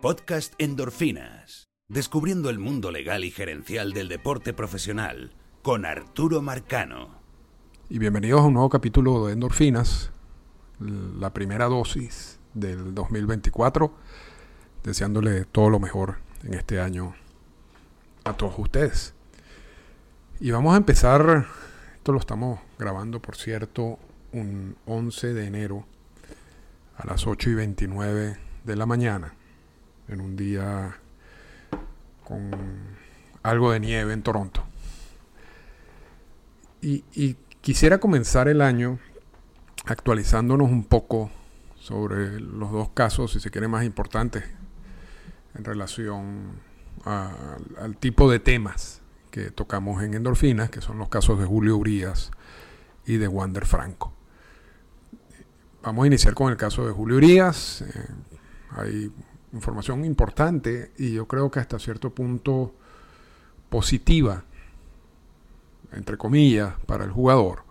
Podcast Endorfinas. Descubriendo el mundo legal y gerencial del deporte profesional con Arturo Marcano. Y bienvenidos a un nuevo capítulo de Endorfinas, la primera dosis del 2024, deseándole todo lo mejor en este año a todos ustedes. Y vamos a empezar, esto lo estamos grabando por cierto, un 11 de enero a las 8 y 29 de la mañana, en un día con algo de nieve en Toronto. Y, quisiera comenzar el año actualizándonos un poco sobre los dos casos, si se quiere, más importantes en relación al tipo de temas que tocamos en Endorfinas, que son los casos de Julio Urias y de Wander Franco. Vamos a iniciar con el caso de Julio Urias. Eh, hay información importante y yo creo que hasta cierto punto positiva, entre comillas, para el jugador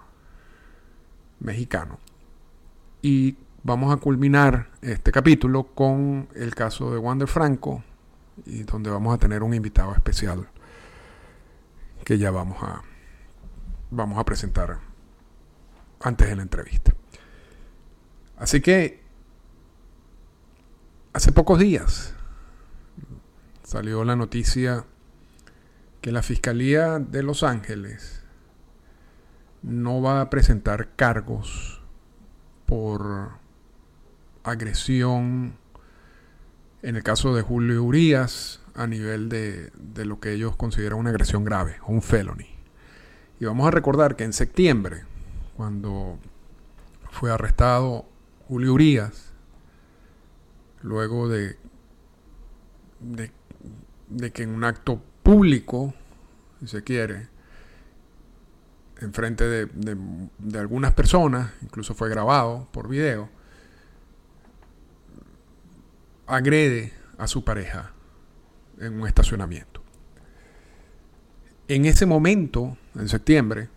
mexicano. Y vamos a culminar este capítulo con el caso de Wander Franco, y donde vamos a tener un invitado especial que ya vamos a, vamos a presentar antes de la entrevista. Así que hace pocos días salió la noticia que la Fiscalía de Los Ángeles no va a presentar cargos por agresión en el caso de Julio Urias a nivel de, de lo que ellos consideran una agresión grave, un felony. Y vamos a recordar que en septiembre, cuando fue arrestado Julio Urias, luego de, de, que en un acto público, si se quiere, en frente de, de, de algunas personas, incluso fue grabado por video, agrede a su pareja en un estacionamiento. En ese momento, en septiembre,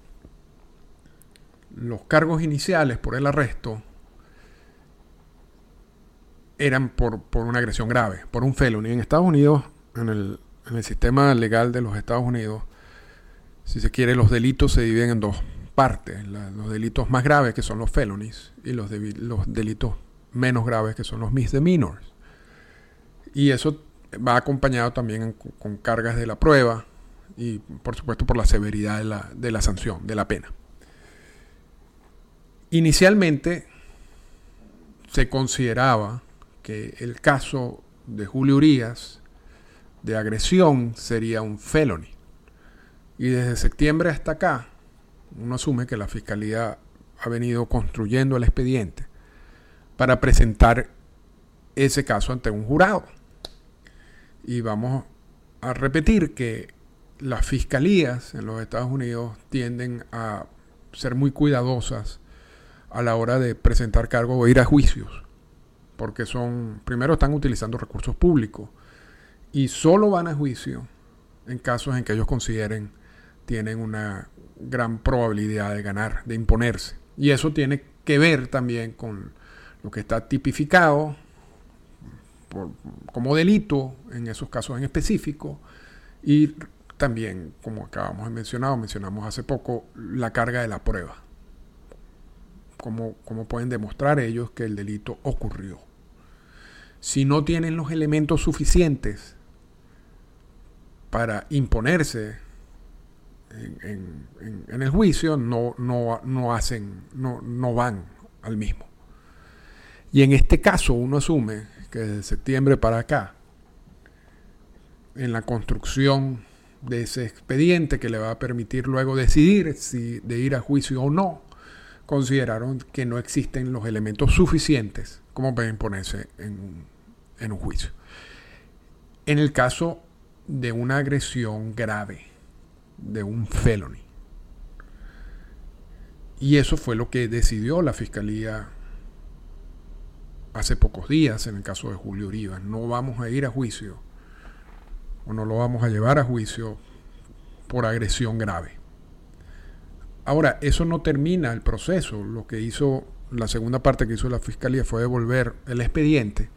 los cargos iniciales por el arresto eran por, por una agresión grave, por un felony. En Estados Unidos, en el, sistema legal de los Estados Unidos, si se quiere, los delitos se dividen en dos partes. Los delitos más graves, que son los felonies, y los, los delitos menos graves, que son los misdemeanors. Y eso va acompañado también con cargas de la prueba y, por supuesto, por la severidad de la, de la sanción, de la pena. Inicialmente se consideraba que el caso de Julio Urias de agresión sería un felony. Y desde septiembre hasta acá, uno asume que la Fiscalía ha venido construyendo el expediente para presentar ese caso ante un jurado. Y vamos a repetir que las fiscalías en los Estados Unidos tienden a ser muy cuidadosas a la hora de presentar cargos o ir a juicios. Porque son, primero están utilizando recursos públicos y solo van a juicio en casos en que ellos consideren tienen una gran probabilidad de ganar, de imponerse. Y eso tiene que ver también con lo que está tipificado como delito en esos casos en específico y también, como acabamos de mencionar, mencionamos hace poco, la carga de la prueba. Cómo, cómo pueden demostrar ellos que el delito ocurrió. Si no tienen los elementos suficientes para imponerse en, el juicio, no, no, no hacen, no, no van al mismo. Y en este caso uno asume que desde septiembre para acá, en la construcción de ese expediente que le va a permitir luego decidir si de ir a juicio o no, consideraron que no existen los elementos suficientes como para imponerse en un, en un juicio. En el caso de una agresión grave, de un felony. Y eso fue lo que decidió la fiscalía hace pocos días en el caso de Julio Uribe. No vamos a ir a juicio o no lo vamos a llevar a juicio por agresión grave. Ahora, eso no termina el proceso. Lo que hizo la segunda parte que hizo la fiscalía fue devolver el expediente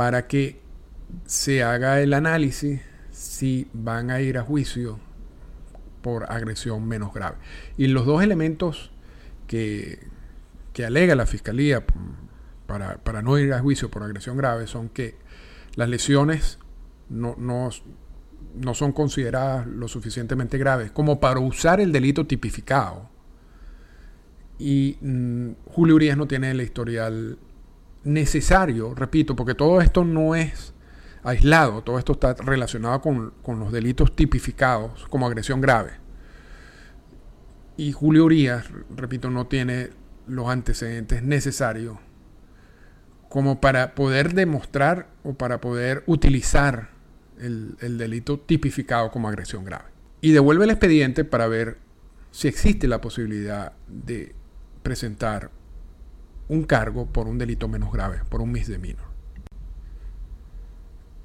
para que se haga el análisis si van a ir a juicio por agresión menos grave. Y los dos elementos que, que alega la Fiscalía para, para, no ir a juicio por agresión grave son que las lesiones no, no, no son consideradas lo suficientemente graves como para usar el delito tipificado. Y mm, Julio Urias no tiene el historial necesario, repito, porque todo esto no es aislado, todo esto está relacionado con, con los delitos tipificados como agresión grave. Y Julio Urias, repito, no tiene los antecedentes necesarios como para poder demostrar o para poder utilizar el, delito tipificado como agresión grave. Y devuelve el expediente para ver si existe la posibilidad de presentar un cargo por un delito menos grave, por un misdemeanor.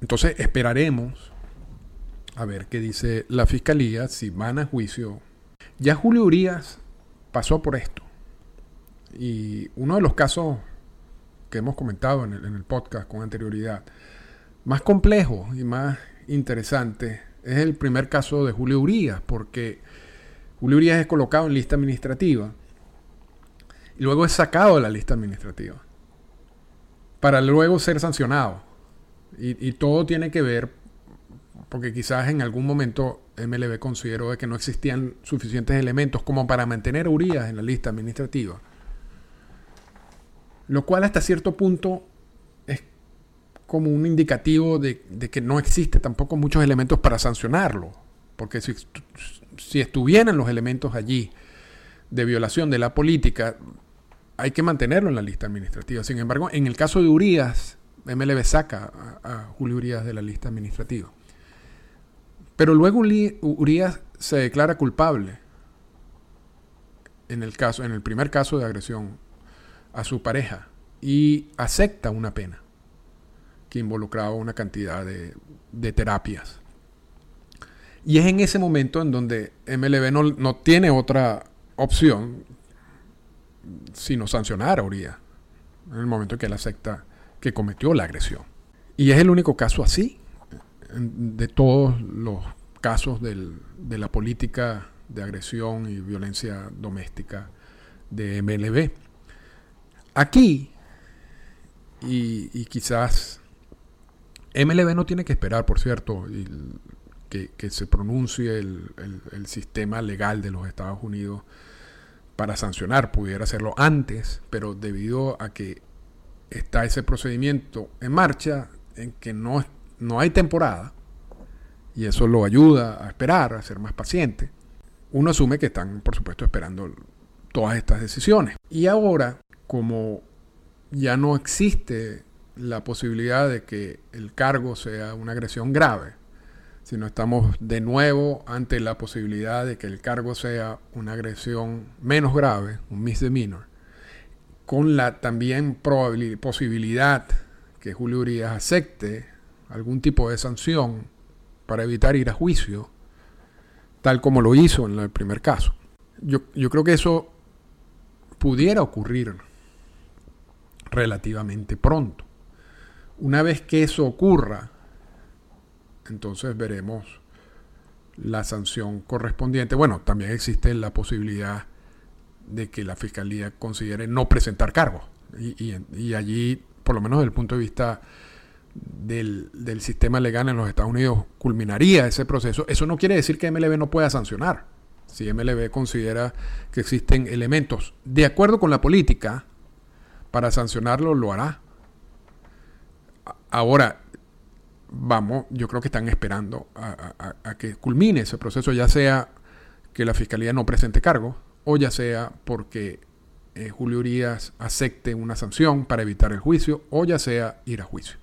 Entonces esperaremos a ver qué dice la fiscalía, si van a juicio. Ya Julio Urias pasó por esto. Y uno de los casos que hemos comentado en el, en el podcast con anterioridad más complejo y más interesante es el primer caso de Julio Urias, porque Julio Urias es colocado en lista administrativa y luego es sacado de la lista administrativa para luego ser sancionado. Y, todo tiene que ver, porque quizás en algún momento MLB consideró de que no existían suficientes elementos como para mantener a Urias en la lista administrativa. Lo cual hasta cierto punto como un indicativo de, que no existe tampoco muchos elementos para sancionarlo. Porque si, si estuvieran los elementos allí de violación de la política, hay que mantenerlo en la lista administrativa. Sin embargo, en el caso de Urias, MLB saca a, Julio Urias de la lista administrativa. Pero luego Urias se declara culpable en el caso, en el primer caso de agresión a su pareja y acepta una pena que involucraba una cantidad de, terapias. Y es en ese momento en donde MLB no, tiene otra opción sino sancionar a Urias, en el momento en que él acepta que cometió la agresión. Y es el único caso así, de todos los casos de la política de agresión y violencia doméstica de MLB. Aquí, y quizás MLB no tiene que esperar, por cierto, que, se pronuncie el, sistema legal de los Estados Unidos para sancionar. Pudiera hacerlo antes, pero debido a que está ese procedimiento en marcha, en que no, no hay temporada, y eso lo ayuda a esperar, a ser más paciente, uno asume que están, por supuesto, esperando todas estas decisiones. Y ahora, como ya no existe la posibilidad de que el cargo sea una agresión grave, sino estamos de nuevo ante la posibilidad de que el cargo sea una agresión menos grave, un misdemeanor, con la también posibilidad que Julio Urias acepte algún tipo de sanción para evitar ir a juicio, tal como lo hizo en el primer caso. Yo, yo creo que eso pudiera ocurrir relativamente pronto. Una vez que eso ocurra, entonces veremos la sanción correspondiente. Bueno, también existe la posibilidad de que la fiscalía considere no presentar cargos. Y, allí, por lo menos desde el punto de vista del, del, sistema legal en los Estados Unidos, culminaría ese proceso. Eso no quiere decir que MLB no pueda sancionar. Si MLB considera que existen elementos de acuerdo con la política para sancionarlo, lo hará. Ahora, vamos, yo creo que están esperando a, que culmine ese proceso, ya sea que la fiscalía no presente cargo o ya sea porque eh, Julio Urias acepte una sanción para evitar el juicio o ya sea ir a juicio.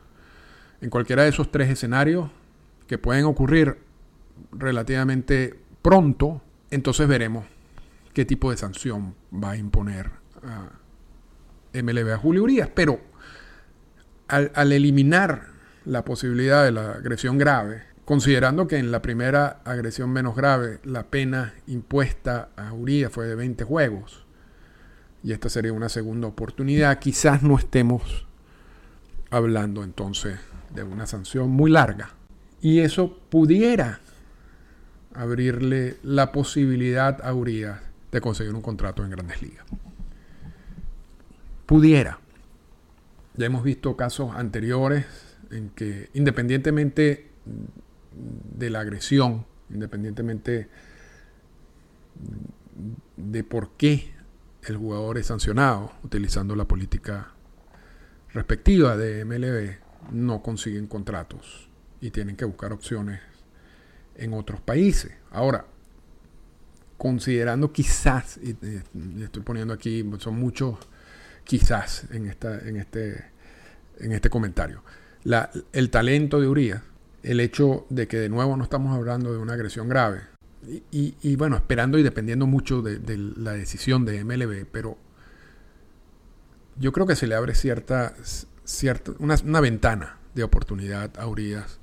En cualquiera de esos tres escenarios que pueden ocurrir relativamente pronto, entonces veremos qué tipo de sanción va a imponer a MLB a Julio Urias. Pero al, eliminar la posibilidad de la agresión grave, considerando que en la primera agresión menos grave la pena impuesta a Uría fue de 20 juegos, y esta sería una segunda oportunidad, quizás no estemos hablando entonces de una sanción muy larga. Y eso pudiera abrirle la posibilidad a Urias de conseguir un contrato en grandes ligas. Pudiera. Ya hemos visto casos anteriores en que independientemente de la agresión, independientemente de por qué el jugador es sancionado utilizando la política respectiva de MLB, no consiguen contratos y tienen que buscar opciones en otros países. Ahora, considerando quizás, y, estoy poniendo aquí, son muchos quizás en, esta, en, este, en este comentario, el talento de Urias, el hecho de que de nuevo no estamos hablando de una agresión grave, y, bueno, esperando y dependiendo mucho de, la decisión de MLB, pero yo creo que se le abre cierta, cierta una, ventana de oportunidad a Urias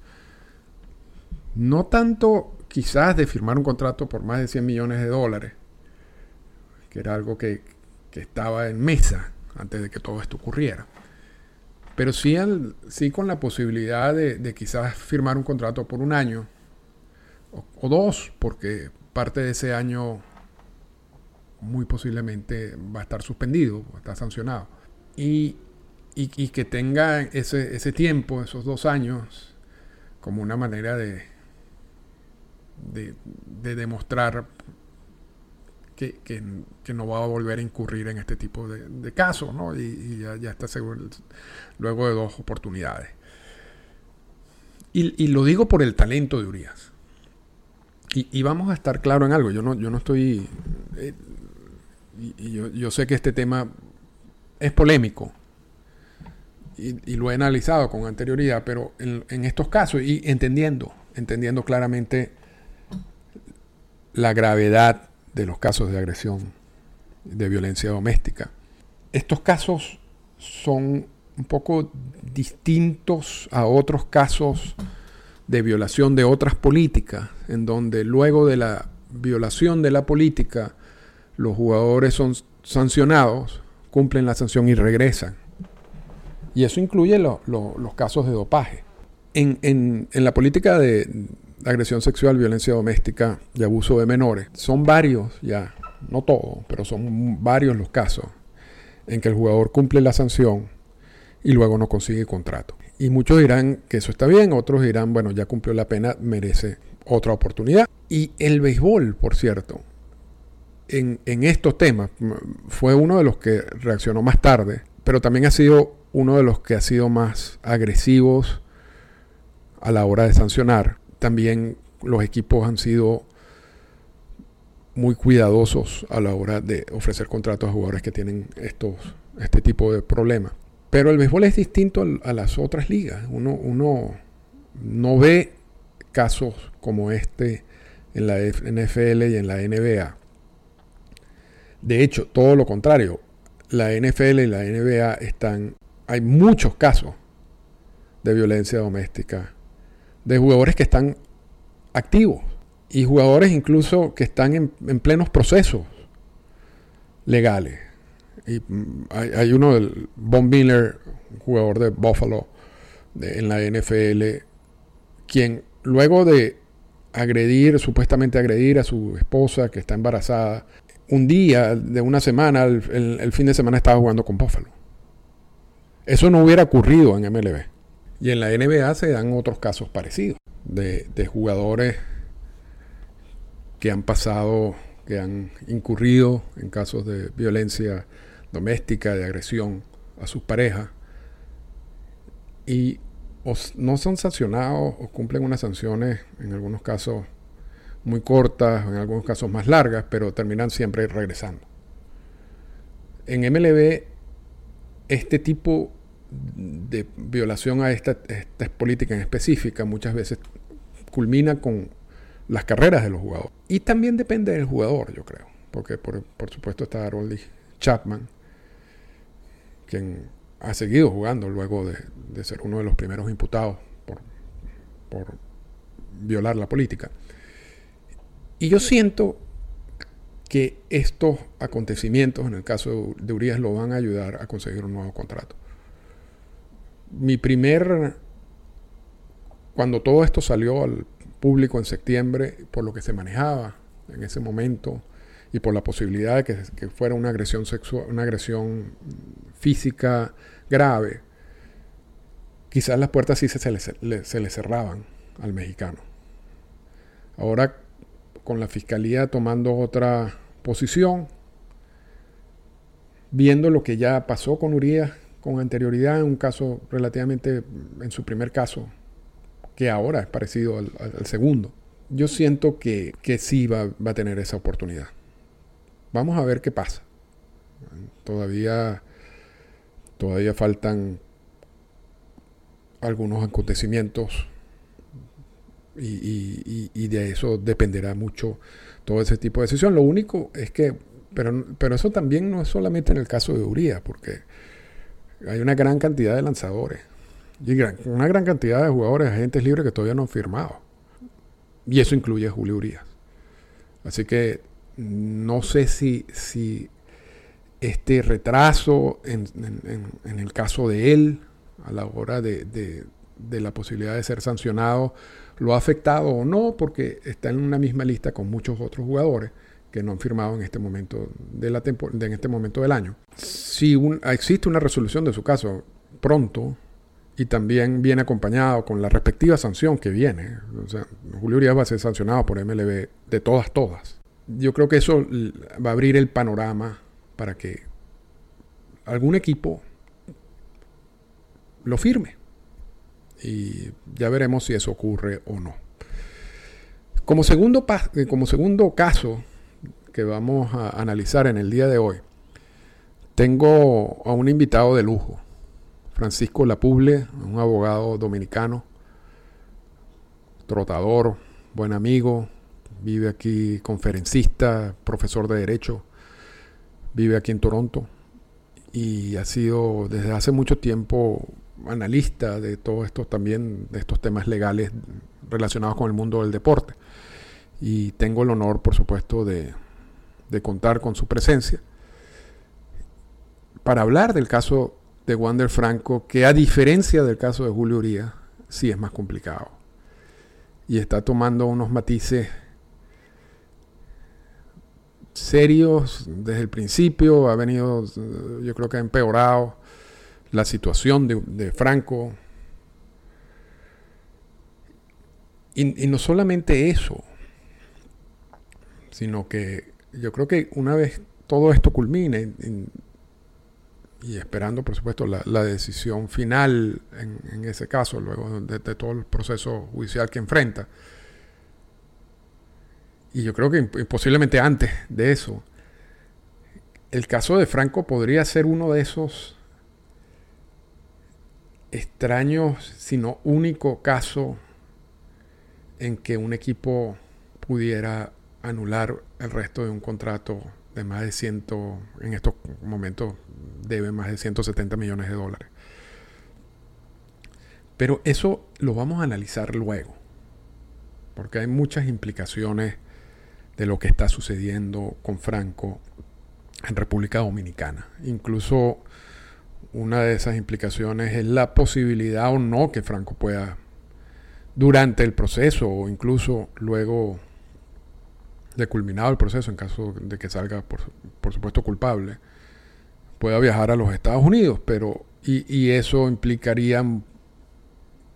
no tanto quizás de firmar un contrato por más de 100 millones de dólares, que era algo que, estaba en mesa antes de que todo esto ocurriera. Pero sí, sí con la posibilidad de, quizás firmar un contrato por un año o, dos, porque parte de ese año muy posiblemente va a estar suspendido, va a estar sancionado. Y, que tenga ese, ese tiempo, esos dos años, como una manera de, de, demostrar que, no va a volver a incurrir en este tipo de, casos, ¿no? Y, ya, está seguro luego de dos oportunidades. Y, lo digo por el talento de Urias. Y, vamos a estar claro en algo. Yo no, yo no estoy. Eh, yo, sé que este tema es polémico. Y, lo he analizado con anterioridad, pero en estos casos, y entendiendo, entendiendo claramente la gravedad de los casos de agresión, de violencia doméstica. Estos casos son un poco distintos a otros casos de violación de otras políticas, en donde luego de la violación de la política, los jugadores son sancionados, cumplen la sanción y regresan. Y eso incluye los casos de dopaje. En, en la política de, agresión sexual, violencia doméstica y abuso de menores. Son varios ya, no todos, pero son varios los casos en que el jugador cumple la sanción y luego no consigue contrato. Y muchos dirán que eso está bien, otros dirán, bueno, ya cumplió la pena, merece otra oportunidad. Y el béisbol, por cierto, en, en estos temas fue uno de los que reaccionó más tarde, pero también ha sido uno de los que ha sido más agresivos a la hora de sancionar también los equipos han sido muy cuidadosos a la hora de ofrecer contratos a jugadores que tienen estos, este tipo de problemas. Pero el béisbol es distinto a las otras ligas. Uno, uno no ve casos como este en la NFL y en la NBA. De hecho, todo lo contrario. La NFL y la NBA están... Hay muchos casos de violencia doméstica de jugadores que están activos y jugadores incluso que están en, plenos procesos legales. Y mm, hay, uno del Von Miller, jugador de Buffalo en la NFL, quien luego de agredir, supuestamente agredir a su esposa que está embarazada, un día de una semana, el fin de semana estaba jugando con Buffalo. Eso no hubiera ocurrido en MLB. Y en la NBA se dan otros casos parecidos de, jugadores que han pasado, que han incurrido en casos de violencia doméstica, de agresión a sus parejas, y no son sancionados o cumplen unas sanciones, en algunos casos muy cortas, en algunos casos más largas, pero terminan siempre regresando. En MLB, este tipo de violación a esta, política en específica muchas veces culmina con las carreras de los jugadores. Y también depende del jugador, yo creo. Porque por, supuesto está Harold Chapman, quien ha seguido jugando luego de, ser uno de los primeros imputados por, por violar la política. Y yo siento que estos acontecimientos, en el caso de Urias, lo van a ayudar a conseguir un nuevo contrato mi primer, cuando todo esto salió al público en septiembre, por lo que se manejaba en ese momento y por la posibilidad de que, fuera una agresión sexual, una agresión física grave, quizás las puertas sí se, le, se le cerraban al mexicano. Ahora, con la fiscalía tomando otra posición, viendo lo que ya pasó con Urias con anterioridad en un caso relativamente, en su primer caso, que ahora es parecido al, segundo, yo siento que, que sí va, va, a tener esa oportunidad. Vamos a ver qué pasa. Todavía, todavía faltan algunos acontecimientos y, de eso dependerá mucho todo ese tipo de decisión. Lo único es que, pero, pero eso también no es solamente en el caso de Urias, porque hay una gran cantidad de lanzadores y una gran cantidad de jugadores, agentes libres que todavía no han firmado. Y eso incluye a Julio Urias. Así que no sé si, este retraso en, el caso de él, a la hora de, de la posibilidad de ser sancionado, lo ha afectado o no, porque está en una misma lista con muchos otros jugadores que no han firmado en este momento, de la en este momento del año. Si existe una resolución de su caso pronto y también viene acompañado con la respectiva sanción que viene, o sea, Julio Urias va a ser sancionado por MLB de todas, todas. Yo creo que eso va a abrir el panorama para que algún equipo lo firme. Y ya veremos si eso ocurre o no. Como segundo, eh, como segundo caso que vamos a analizar en el día de hoy, tengo a un invitado de lujo, Francisco Lapuble, un abogado dominicano, trotador, buen amigo, vive aquí, conferencista, profesor de Derecho, vive aquí en Toronto y ha sido desde hace mucho tiempo analista de todos estos también, de estos temas legales relacionados con el mundo del deporte. Y tengo el honor, por supuesto, de, de contar con su presencia para hablar del caso de Wander Franco, que a diferencia del caso de Julio Uría, sí es más complicado. Y está tomando unos matices serios desde el principio, ha venido, yo creo que ha empeorado la situación de, Franco. Y, no solamente eso, sino que yo creo que una vez todo esto culmine, y, esperando por supuesto la, decisión final en, ese caso, luego de, todo el proceso judicial que enfrenta, y yo creo que posiblemente antes de eso, el caso de Franco podría ser uno de esos extraño, sino único caso en que un equipo pudiera anular el resto de un contrato de más de 100, en estos momentos debe más de 170 millones de dólares. Pero eso lo vamos a analizar luego, porque hay muchas implicaciones de lo que está sucediendo con Franco en República Dominicana. Incluso una de esas implicaciones es la posibilidad o no que Franco pueda, durante el proceso o incluso luego de culminado el proceso, en caso de que salga, por, supuesto, culpable, pueda viajar a los Estados Unidos, pero y, eso implicaría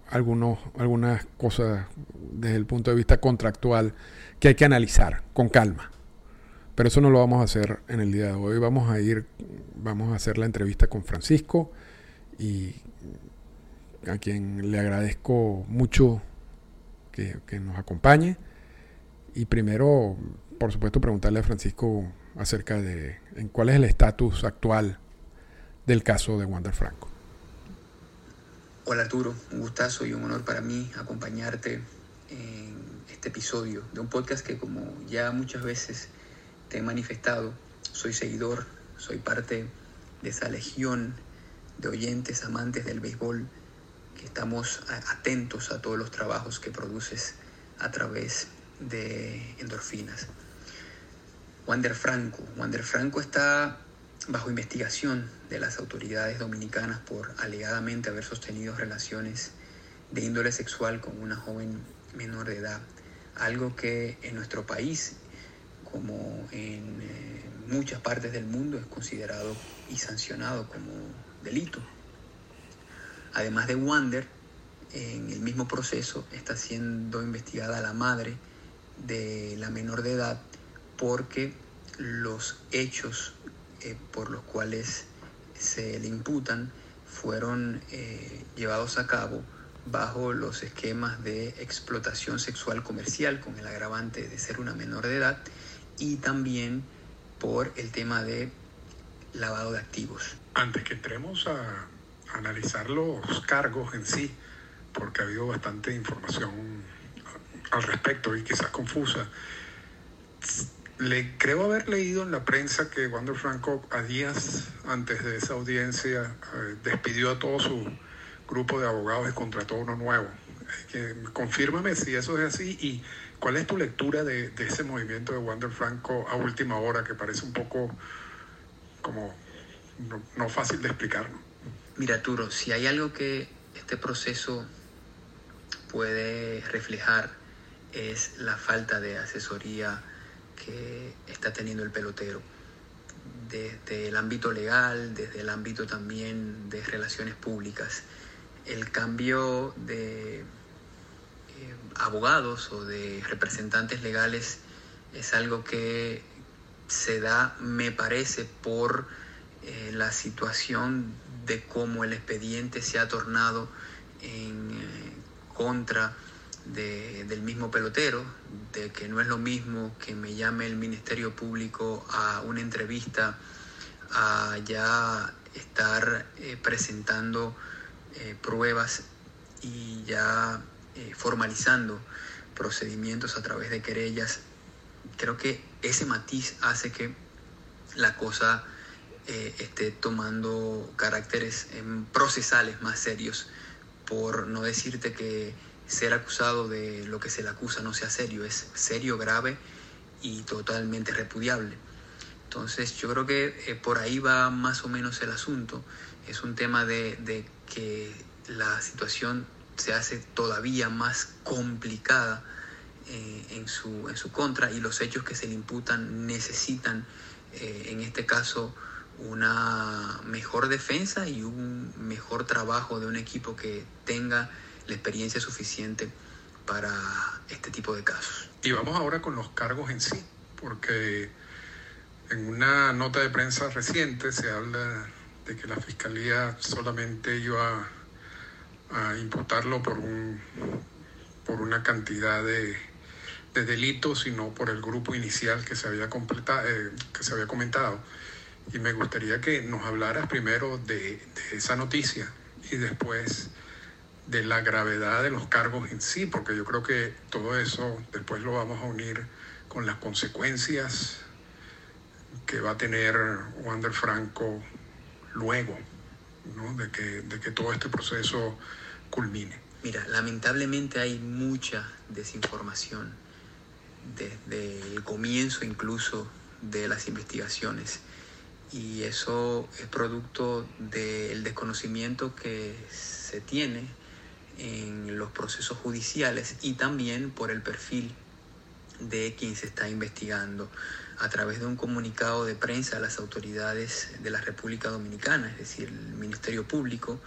algunos, algunas cosas desde el punto de vista contractual que hay que analizar con calma. Pero eso no lo vamos a hacer en el día de hoy. Vamos a ir, vamos a hacer la entrevista con Francisco y a quien le agradezco mucho que, nos acompañe. Y primero, por supuesto, preguntarle a Francisco acerca de en cuál es el estatus actual del caso de Wander Franco. Hola Arturo, un gustazo y un honor para mí acompañarte en este episodio de un podcast que como ya muchas veces he manifestado, soy seguidor, soy parte de esa legión de oyentes, amantes del béisbol, que estamos atentos a todos los trabajos que produces a través de endorfinas. Wander Franco. Wander Franco está bajo investigación de las autoridades dominicanas por alegadamente haber sostenido relaciones de índole sexual con una joven menor de edad, algo que en nuestro país, como en eh, muchas partes del mundo, es considerado y sancionado como delito. Además de Wander, en el mismo proceso está siendo investigada la madre de la menor de edad porque los hechos eh, por los cuales se le imputan fueron eh, llevados a cabo bajo los esquemas de explotación sexual comercial con el agravante de ser una menor de edad y también por el tema de lavado de activos. Antes que entremos a analizar los cargos en sí, porque ha habido bastante información al respecto y quizás confusa, le creo haber leído en la prensa que Wander Franco a días antes de esa audiencia eh, despidió a todo su grupo de abogados y contrató uno nuevo. Que, confírmame si eso es así y cuál es tu lectura de, ese movimiento de Wander Franco a última hora que parece un poco como no, fácil de explicar. Mira, Turo, si hay algo que este proceso puede reflejar es la falta de asesoría que está teniendo el pelotero. Desde el ámbito legal, desde el ámbito también de relaciones públicas. El cambio de eh, abogados o de representantes legales es algo que se da, me parece, por eh, la situación de cómo el expediente se ha tornado en eh, contra del mismo pelotero, de que no es lo mismo que me llame el Ministerio Público a una entrevista, a ya estar eh, presentando eh, pruebas y ya eh, formalizando procedimientos a través de querellas. Creo que ese matiz hace que la cosa esté tomando caracteres procesales más serios, por no decirte que ser acusado de lo que se le acusa no sea serio, es serio, grave y totalmente repudiable. Entonces yo creo que eh, por ahí va más o menos el asunto. Es un tema de, que la situación se hace todavía más complicada eh, en, su, en su contra y los hechos que se le imputan necesitan, eh, en este caso, una mejor defensa y un mejor trabajo de un equipo que tenga la experiencia suficiente para este tipo de casos. Y vamos ahora con los cargos en sí, porque en una nota de prensa reciente se habla de que la fiscalía solamente iba a imputarlo por un por una cantidad de, delitos, sino por el grupo inicial que se había completado, eh, que se había comentado. Y me gustaría que nos hablaras primero de, de esa noticia y después de la gravedad de los cargos en sí, porque yo creo que todo eso después lo vamos a unir con las consecuencias que va a tener Wander Franco luego de, que, de que todo este proceso culmine. Mira, lamentablemente hay mucha desinformación desde el comienzo incluso de las investigaciones y eso es producto del desconocimiento que se tiene en los procesos judiciales y también por el perfil de quien se está investigando a través de un comunicado de prensa a las autoridades de la República Dominicana, es decir, el Ministerio Público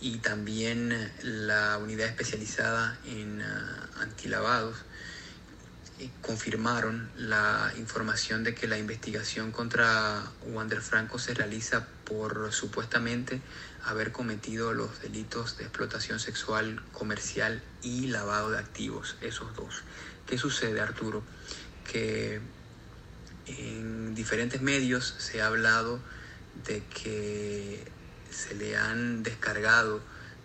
y también la unidad especializada en ah, antilavados, eh, confirmaron la información de que la investigación contra Wander Franco se realiza por supuestamente haber cometido los delitos de explotación sexual comercial y lavado de activos, esos dos. ¿Qué sucede, Arturo? Que en diferentes medios se ha hablado de que se le han descargado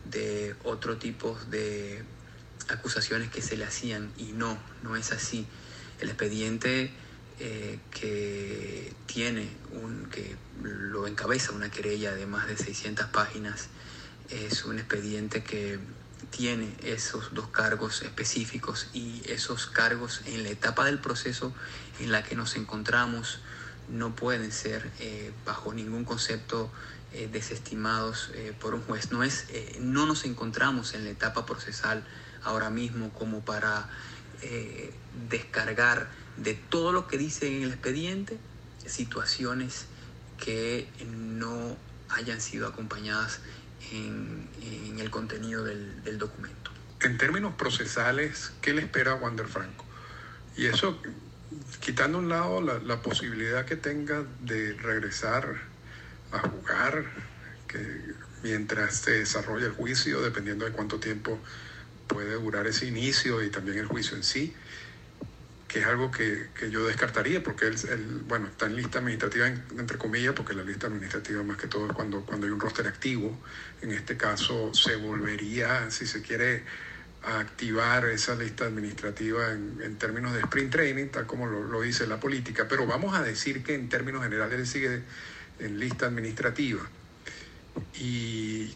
de otro tipo de acusaciones que se le hacían y no, no es así. El expediente eh, que tiene un, que lo encabeza una querella de más de 600 páginas, es un expediente que tiene esos dos cargos específicos y esos cargos en la etapa del proceso en la que nos encontramos no pueden ser bajo ningún concepto desestimados por un juez. No, es, no nos encontramos en la etapa procesal ahora mismo como para descargar de todo lo que dice en el expediente situaciones que no hayan sido acompañadas en, el contenido del, documento. En términos procesales, ¿qué le espera a Wander Franco? Y eso, quitando a un lado la, posibilidad que tenga de regresar a jugar, que mientras se desarrolla el juicio, dependiendo de cuánto tiempo puede durar ese inicio y también el juicio en sí, que es algo que, que yo descartaría, porque él, bueno, está en lista administrativa, entre comillas, porque la lista administrativa más que todo es cuando, cuando hay un roster activo. En este caso se volvería, si se quiere, a activar esa lista administrativa en, en términos de sprint training, tal como lo, dice la política, pero vamos a decir que en términos generales él sigue en lista administrativa. Y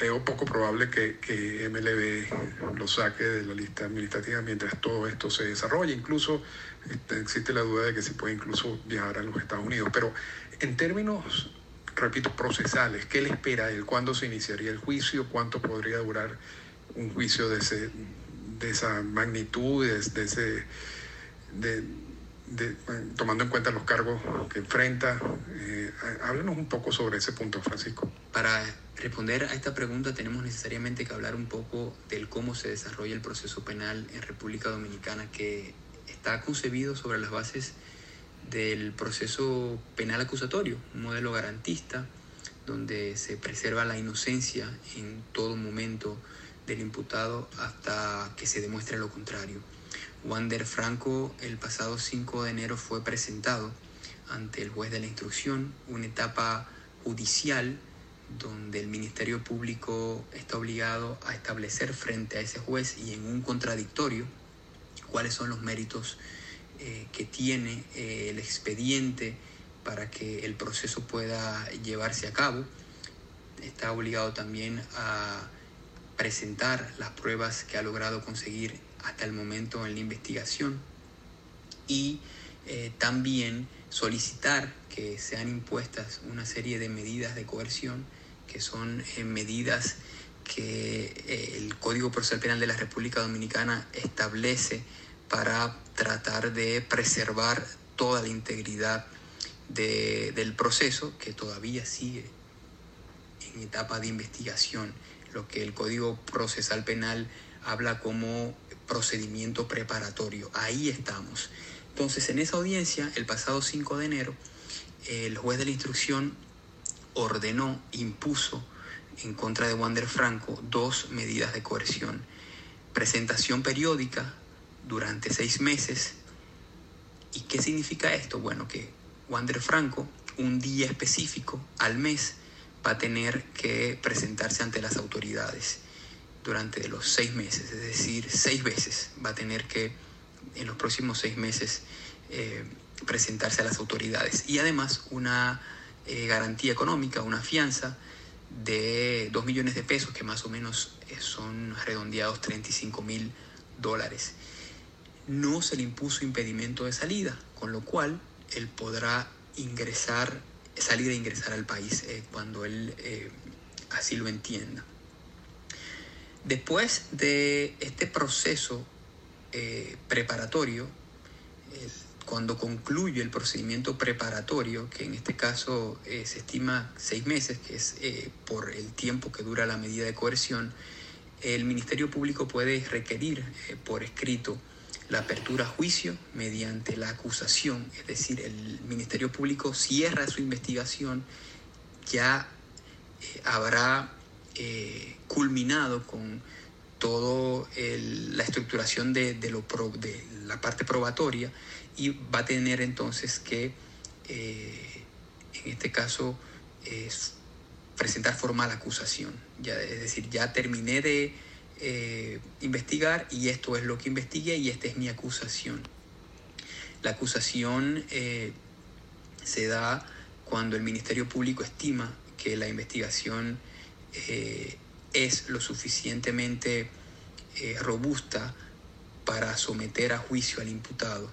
veo poco probable que, MLB lo saque de la lista administrativa mientras todo esto se desarrolle. Incluso este, existe la duda de que se puede incluso viajar a los Estados Unidos. Pero en términos, repito, procesales, ¿qué le espera él? ¿Cuándo se iniciaría el juicio? ¿Cuánto podría durar un juicio de, esa magnitud, de, ese... tomando en cuenta los cargos que enfrenta. Eh, háblanos un poco sobre ese punto, Francisco. Para responder a esta pregunta tenemos necesariamente que hablar un poco del cómo se desarrolla el proceso penal en República Dominicana, que está concebido sobre las bases del proceso penal acusatorio, un modelo garantista donde se preserva la inocencia en todo momento del imputado hasta que se demuestre lo contrario. Wander Franco el pasado 5 de enero fue presentado ante el juez de la instrucción, una etapa judicial donde el Ministerio Público está obligado a establecer frente a ese juez y en un contradictorio cuáles son los méritos eh, que tiene eh, el expediente para que el proceso pueda llevarse a cabo. Está obligado también a presentar las pruebas que ha logrado conseguir hasta el momento en la investigación. Y eh, también solicitar que sean impuestas una serie de medidas de coerción que son eh, medidas que eh, el Código Procesal Penal de la República Dominicana establece para tratar de preservar toda la integridad del proceso que todavía sigue en etapa de investigación, lo que el Código Procesal Penal habla como procedimiento preparatorio. Ahí estamos. Entonces, en esa audiencia, el pasado 5 de enero, el juez de la instrucción ordenó, impuso en contra de Wander Franco dos medidas de coerción. Presentación periódica durante seis meses. ¿Y qué significa esto? Bueno, que Wander Franco, un día específico al mes, va a tener que presentarse ante las autoridades durante los seis meses, es decir, seis veces va a tener que en los próximos seis meses eh, presentarse a las autoridades. Y además una eh, garantía económica, una fianza de 2 millones de pesos, que más o menos eh, son redondeados 35 mil dólares. No se le impuso impedimento de salida, con lo cual él podrá ingresar, salir e ingresar al país cuando él así lo entienda. Después de este proceso preparatorio, cuando concluye el procedimiento preparatorio, que en este caso eh, se estima seis meses, que es eh, por el tiempo que dura la medida de coerción, el Ministerio Público puede requerir eh, por escrito la apertura a juicio mediante la acusación, es decir, el Ministerio Público cierra su investigación, ya habrá culminado con toda la estructuración de, lo de la parte probatoria y va a tener entonces que, eh, en este caso, presentar formal acusación. Es decir, ya terminé de eh, investigar y esto es lo que investigué y esta es mi acusación. La acusación eh, se da cuando el Ministerio Público estima que la investigación es lo suficientemente robusta para someter a juicio al imputado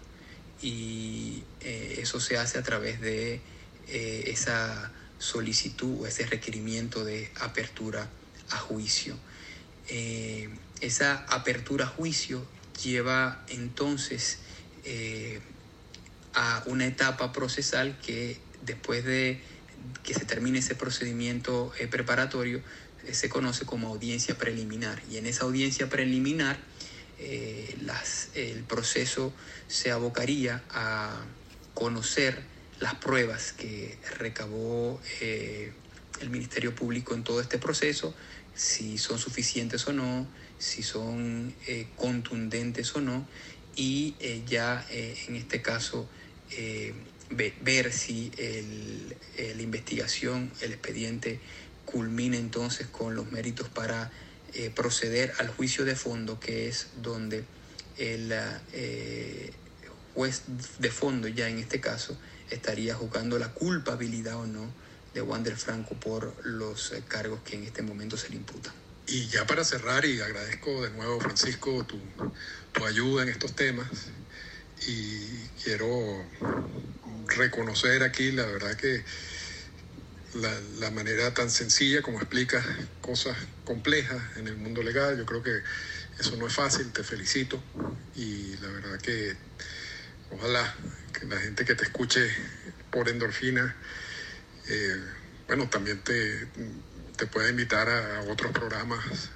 y eso se hace a través de esa solicitud o ese requerimiento de apertura a juicio. esa apertura a juicio lleva entonces a una etapa procesal que después de que se termine ese procedimiento eh, preparatorio eh, se conoce como audiencia preliminar. Y en esa audiencia preliminar eh, el proceso se abocaría a conocer las pruebas que recabó el Ministerio Público en todo este proceso, si son suficientes o no, si son contundentes o no, y ya en este caso eh, ver si la investigación, el expediente culmina entonces con los méritos para eh, proceder al juicio de fondo, que es donde el eh, juez de fondo, ya en este caso, estaría juzgando la culpabilidad o no de Wander Franco por los cargos que en este momento se le imputan. Y ya para cerrar, y agradezco de nuevo, Francisco, tu, tu ayuda en estos temas, y quiero reconocer aquí la verdad que la, manera tan sencilla como explicas cosas complejas en el mundo legal, yo creo que eso no es fácil, te felicito y la verdad que ojalá que la gente que te escuche por endorfina, eh, bueno, también te, te pueda invitar a otros programas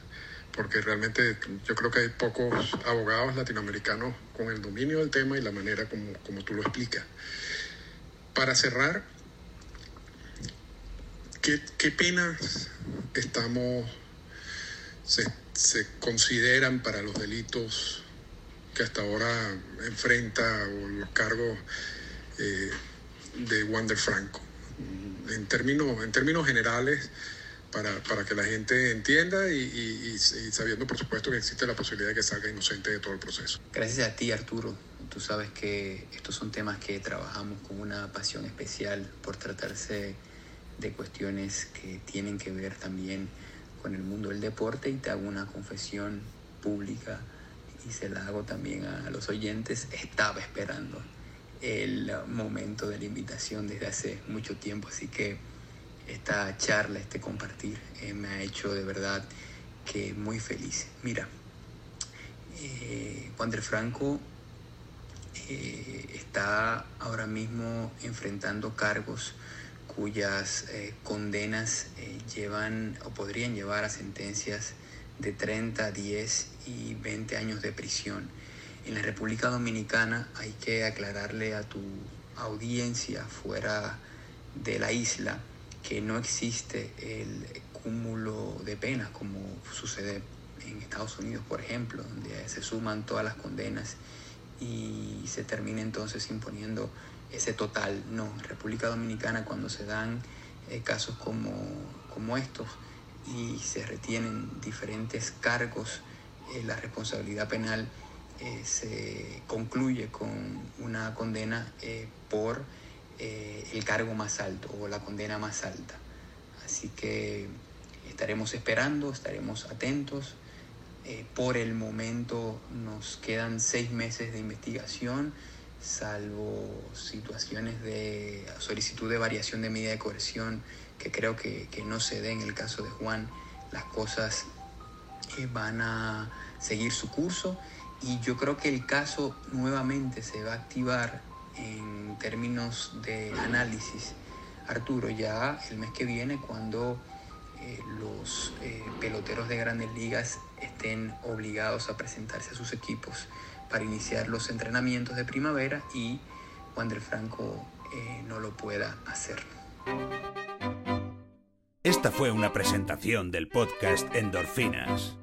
porque realmente yo creo que hay pocos abogados latinoamericanos con el dominio del tema y la manera como, como tú lo explicas. Para cerrar, ¿qué, qué penas estamos, se, se, consideran para los delitos que hasta ahora enfrenta o los cargos eh, de Wander Franco? En términos, en términos generales, para, para que la gente entienda y, y, sabiendo, por supuesto, que existe la posibilidad de que salga inocente de todo el proceso. Gracias a ti, Arturo. Tú sabes que estos son temas que trabajamos con una pasión especial por tratarse de cuestiones que tienen que ver también con el mundo del deporte y te hago una confesión pública y se la hago también a los oyentes. Estaba esperando el momento de la invitación desde hace mucho tiempo, así que esta charla, este compartir, eh, me ha hecho de verdad que muy feliz. Mira, eh, Wander Franco eh, está ahora mismo enfrentando cargos cuyas eh, condenas llevan o podrían llevar a sentencias de 30, 10 y 20 años de prisión. En la República Dominicana hay que aclararle a tu audiencia fuera de la isla que no existe el cúmulo de penas como sucede en Estados Unidos, por ejemplo, donde se suman todas las condenas y se termina entonces imponiendo ese total. No, en República Dominicana cuando se dan eh, casos como, como estos y se retienen diferentes cargos, eh, la responsabilidad penal eh, se concluye con una condena por el cargo más alto o la condena más alta. Así que estaremos esperando, estaremos atentos. Por el momento nos quedan seis meses de investigación, salvo situaciones de solicitud de variación de medida de coerción que creo que, no se dé en el caso de Juan. Las cosas eh, van a seguir su curso y yo creo que el caso nuevamente se va a activar en términos de análisis, Arturo, ya el mes que viene cuando eh, los eh, peloteros de grandes ligas estén obligados a presentarse a sus equipos para iniciar los entrenamientos de primavera y Wander Franco eh, no lo pueda hacer. Esta fue una presentación del podcast Endorfinas.